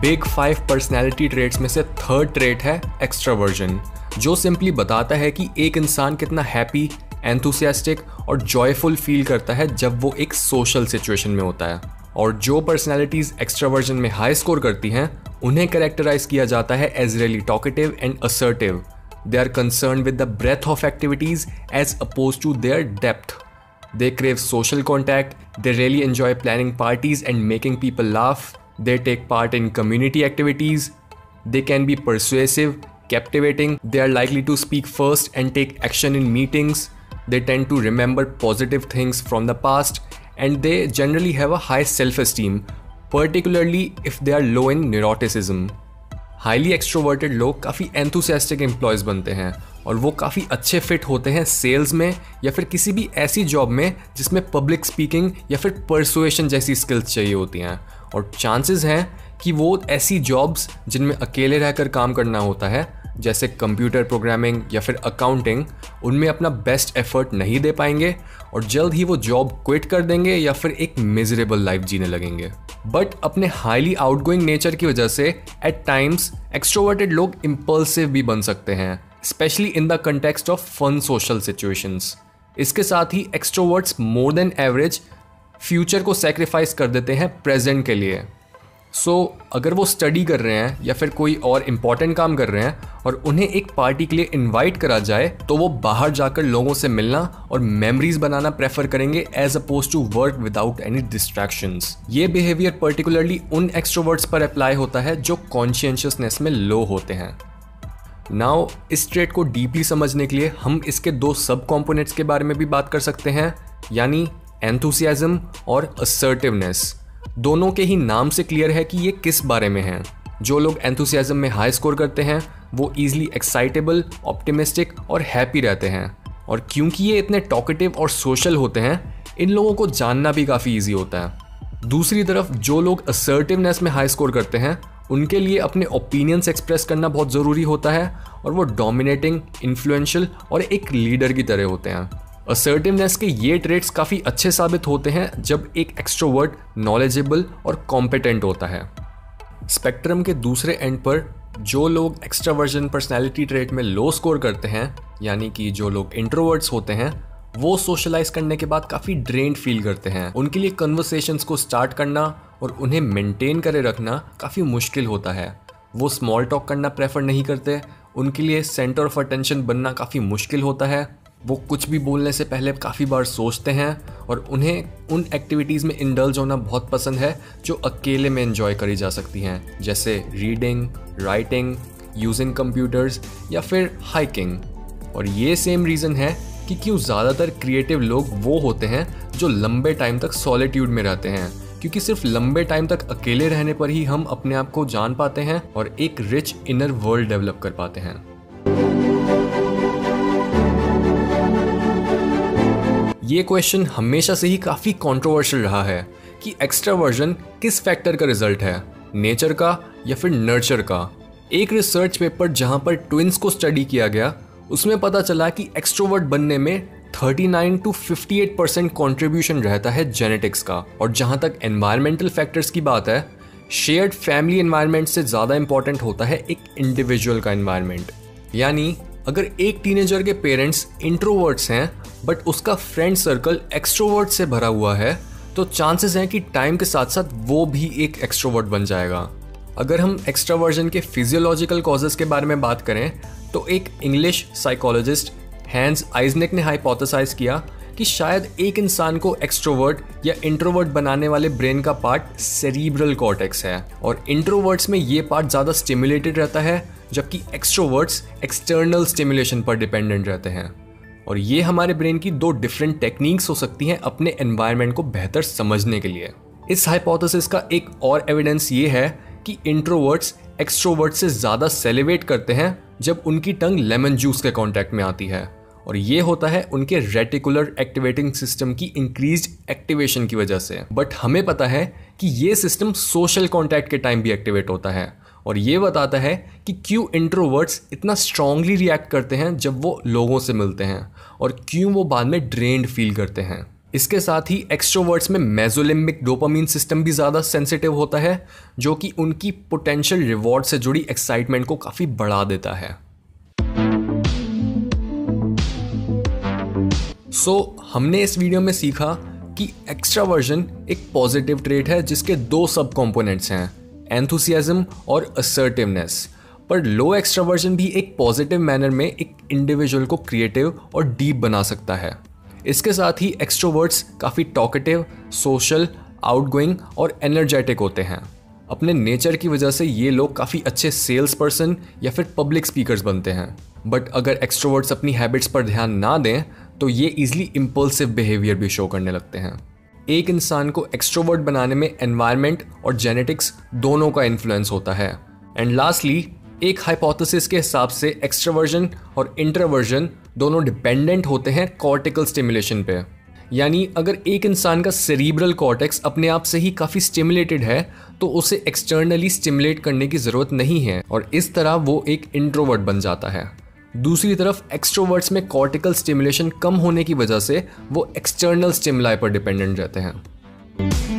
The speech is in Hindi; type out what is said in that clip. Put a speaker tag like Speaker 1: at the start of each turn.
Speaker 1: बिग फाइव पर्सनैलिटी ट्रेट्स में से थर्ड ट्रेट है एक्स्ट्रावर्जन जो सिंपली बताता है कि एक इंसान कितना हैप्पी एंथुसियास्टिक और जॉयफुल फील करता है जब वो एक सोशल सिचुएशन में होता है। और जो पर्सनैलिटीज एक्स्ट्रावर्जन में हाई स्कोर करती हैं, उन्हें करेक्टराइज किया जाता है as really talkative and assertive they are concern with the breadth of activities as oppose to their depth they crave social contact they really enjoy planning parties and making people laugh they take part in community activities they can be persuasive, captivating, they are likely to speak first and take action in meetings, they tend to remember positive things from the past, and they generally have a high self esteem, particularly if they are low in neuroticism. Highly extroverted लोग काफ़ी एंथुसियास्टिक एम्प्लॉयज़ बनते हैं और वो काफ़ी अच्छे फिट होते हैं सेल्स में या फिर किसी भी ऐसी जॉब में जिसमें पब्लिक स्पीकिंग या फिर परसुएशन जैसी स्किल्स चाहिए होती हैं और चांसेस हैं कि वो ऐसी जॉब्स जिनमें अकेले रहकर काम करना होता है, जैसे कंप्यूटर प्रोग्रामिंग या फिर अकाउंटिंग उनमें अपना बेस्ट एफर्ट नहीं दे पाएँगे और जल्द ही वो जॉब क्विट कर देंगे या फिर एक मिजरेबल लाइफ जीने लगेंगे। बट अपने हाईली आउटगोइंग नेचर की वजह से एट टाइम्स एक्सट्रोवर्टेड लोग इम्पल्सिव भी बन सकते हैं specially in the context of fun social situations इसके साथ ही extroverts more than average future को सेक्रीफाइस कर देते हैं प्रेजेंट के लिए। सो so, अगर वो स्टडी कर रहे हैं या फिर कोई और इंपॉर्टेंट काम कर रहे हैं और उन्हें एक पार्टी के लिए इनवाइट करा जाए तो वो बाहर जाकर लोगों से मिलना और मेमोरीज बनाना प्रेफर करेंगे as oppose to work without any distractions ये बिहेवियर पर्टिकुलरली उन एक्सट्रोवर्ट्स पर अप्लाई होता है जो कॉन्शियसनेस में लो होते हैं। नाउ इस ट्रेड को डीपली समझने के लिए हम इसके दो सब कॉम्पोनेंट्स के बारे में भी बात कर सकते हैं यानी एंथुसियाज्म और असर्टिवनेस दोनों के ही नाम से क्लियर है कि ये किस बारे में है. जो लोग एंथुसियाज़म में हाई स्कोर करते हैं, वो ईजिली एक्साइटेबल ऑप्टिमिस्टिक और हैप्पी रहते हैं. और क्योंकि ये इतने टॉकेटिव और सोशल होते हैं, इन लोगों को जानना भी काफ़ी ईजी होता है. दूसरी तरफ़, जो लोग असर्टिवनेस में हाई स्कोर करते हैं, उनके लिए अपने ओपिनियंस एक्सप्रेस करना बहुत ज़रूरी होता है और वो डोमिनेटिंग इन्फ्लुएंशियल और एक लीडर की तरह होते हैं. असर्टिवनेस के ये ट्रेड्स काफ़ी अच्छे साबित होते हैं जब एक एक्स्ट्रोवर्ट नॉलेजेबल और कॉम्पिटेंट होता है। स्पेक्ट्रम के दूसरे एंड पर जो लोग एक्स्ट्रावर्जन पर्सनैलिटी ट्रेट में लो स्कोर करते हैं, यानी कि जो लोग इंट्रोवर्ट्स होते हैं, वो सोशलाइज करने के बाद काफ़ी ड्रेन फील करते हैं। उनके लिए कन्वर्सेशंस को स्टार्ट करना और उन्हें मेंटेन करे रखना काफ़ी मुश्किल होता है। वो स्मॉल टॉक करना प्रेफर नहीं करते, उनके लिए सेंटर ऑफ़ अटेंशन बनना काफ़ी मुश्किल होता है। वो कुछ भी बोलने से पहले काफ़ी बार सोचते हैं और उन्हें उन एक्टिविटीज़ में इंडल्ज होना बहुत पसंद है, जो अकेले में इन्जॉय करी जा सकती हैं, जैसे रीडिंग राइटिंग यूजिंग कंप्यूटर्स या फिर हाइकिंग और ये सेम रीज़न है कि क्यों ज़्यादातर क्रिएटिव लोग वो होते हैं जो लंबे टाइम तक सॉलिट्यूड में रहते हैं, क्योंकि सिर्फ़ लंबे टाइम तक अकेले रहने पर ही हम अपने आप को जान पाते हैं और एक रिच इनर वर्ल्ड डेवलप कर पाते हैं। ये क्वेश्चन हमेशा से ही काफ़ी कंट्रोवर्शियल रहा है कि एक्स्ट्रावर्जन किस फैक्टर का रिज़ल्ट है? नेचर का या फिर नर्चर का? एक रिसर्च पेपर जहाँ पर ट्विंस को स्टडी किया गया, उसमें पता चला कि एक्स्ट्रोवर्ट बनने में 39 टू 58 परसेंट कॉन्ट्रीब्यूशन रहता है जेनेटिक्स का। और जहाँ तक एनवायरमेंटल फैक्टर्स की बात है शेयर्ड फैमिली एनवायरनमेंट से ज़्यादा इंपॉर्टेंट होता है एक इंडिविजुअल का एनवायरनमेंट यानी अगर एक टीनेजर के पेरेंट्स इंट्रोवर्ट्स हैं बट उसका फ्रेंड सर्कल एक्सट्रोवर्ट से भरा हुआ है तो चांसेस हैं कि टाइम के साथ साथ वो भी एक एक्सट्रोवर्ट बन जाएगा। अगर हम एक्स्ट्रावर्जन के फिजियोलॉजिकल कॉजेज के बारे में बात करें तो एक इंग्लिश साइकोलॉजिस्ट हैंस आइजनेक ने हाइपोथेसाइज किया कि शायद एक इंसान को एक्सट्रोवर्ट या इंट्रोवर्ट बनाने वाले ब्रेन का पार्ट सेरिब्रल कॉर्टेक्स है, और इंट्रोवर्ट्स में ये पार्ट ज़्यादा स्टिमुलेटेड रहता है जबकि एक्सट्रोवर्ट्स एक्सटर्नल स्टिमुलेशन पर डिपेंडेंट रहते हैं। और ये हमारे ब्रेन की दो डिफरेंट टेक्निक्स हो सकती हैं अपने एनवायरनमेंट को बेहतर समझने के लिए। इस हाइपोथेसिस का एक और एविडेंस ये है कि इंट्रोवर्ट्स एक्सट्रोवर्ट से ज़्यादा सेलिब्रेट करते हैं जब उनकी टंग लेमन जूस के कॉन्टैक्ट में आती है। और ये होता है उनके रेटिकुलर एक्टिवेटिंग सिस्टम की इंक्रीज एक्टिवेशन की वजह से। बट हमें पता है कि ये सिस्टम सोशल कॉन्टैक्ट के टाइम भी एक्टिवेट होता है। और ये बताता है कि क्यों इंट्रोवर्ट्स इतना स्ट्रांगली रिएक्ट करते हैं जब वो लोगों से मिलते हैं और क्यों वो बाद में ड्रेन्ड फील करते हैं। इसके साथ ही एक्सट्रोवर्ट्स में मेजोलिम्बिक डोपामीन सिस्टम भी ज़्यादा सेंसिटिव होता है जो कि उनकी पोटेंशियल रिवॉर्ड से जुड़ी एक्साइटमेंट को काफ़ी बढ़ा देता है। सो so, हमने इस वीडियो में सीखा कि एक्स्ट्रावर्जन एक पॉजिटिव ट्रेट है जिसके दो सब कॉम्पोनेंट्स हैं। एंथुसियाज्म और असर्टिवनेस पर लो एक्स्ट्रावर्जन भी एक पॉजिटिव मैनर में एक इंडिविजुअल को क्रिएटिव और डीप बना सकता है. इसके साथ ही एक्सट्रोवर्ड्स काफ़ी टॉकेटिव सोशल आउटगोइंग और एनर्जेटिक होते हैं. अपने नेचर की वजह से ये लोग काफ़ी अच्छे सेल्स पर्सन या फिर पब्लिक स्पीकर्स बनते हैं. बट अगर एक्सट्रोवर्ड्स अपनी हैबिट्स पर ध्यान ना दें तो ये इजिली इम्पल्सिव बिहेवियर भी शो करने लगते हैं. एक इंसान को एक्सट्रोवर्ट बनाने में एनवायरनमेंट और जेनेटिक्स दोनों का इन्फ्लुएंस होता है। एंड लास्टली एक हाइपोथेसिस के हिसाब से एक्स्ट्रावर्जन और इंट्रावर्जन दोनों डिपेंडेंट होते हैं कॉर्टिकल स्टिमुलेशन पे। यानी अगर एक इंसान का सेरिब्रल कॉर्टेक्स अपने आप से ही काफ़ी स्टिमुलेटेड है तो उसे एक्सटर्नली स्टिमुलेट करने की ज़रूरत नहीं है। और इस तरह वो एक इंट्रोवर्ट बन जाता है। दूसरी तरफ़ एक्सट्रोवर्ट्स में कॉर्टिकल स्टिमुलेशन कम होने की वजह से वो एक्सटर्नल स्टिमुलाई पर डिपेंडेंट रहते हैं।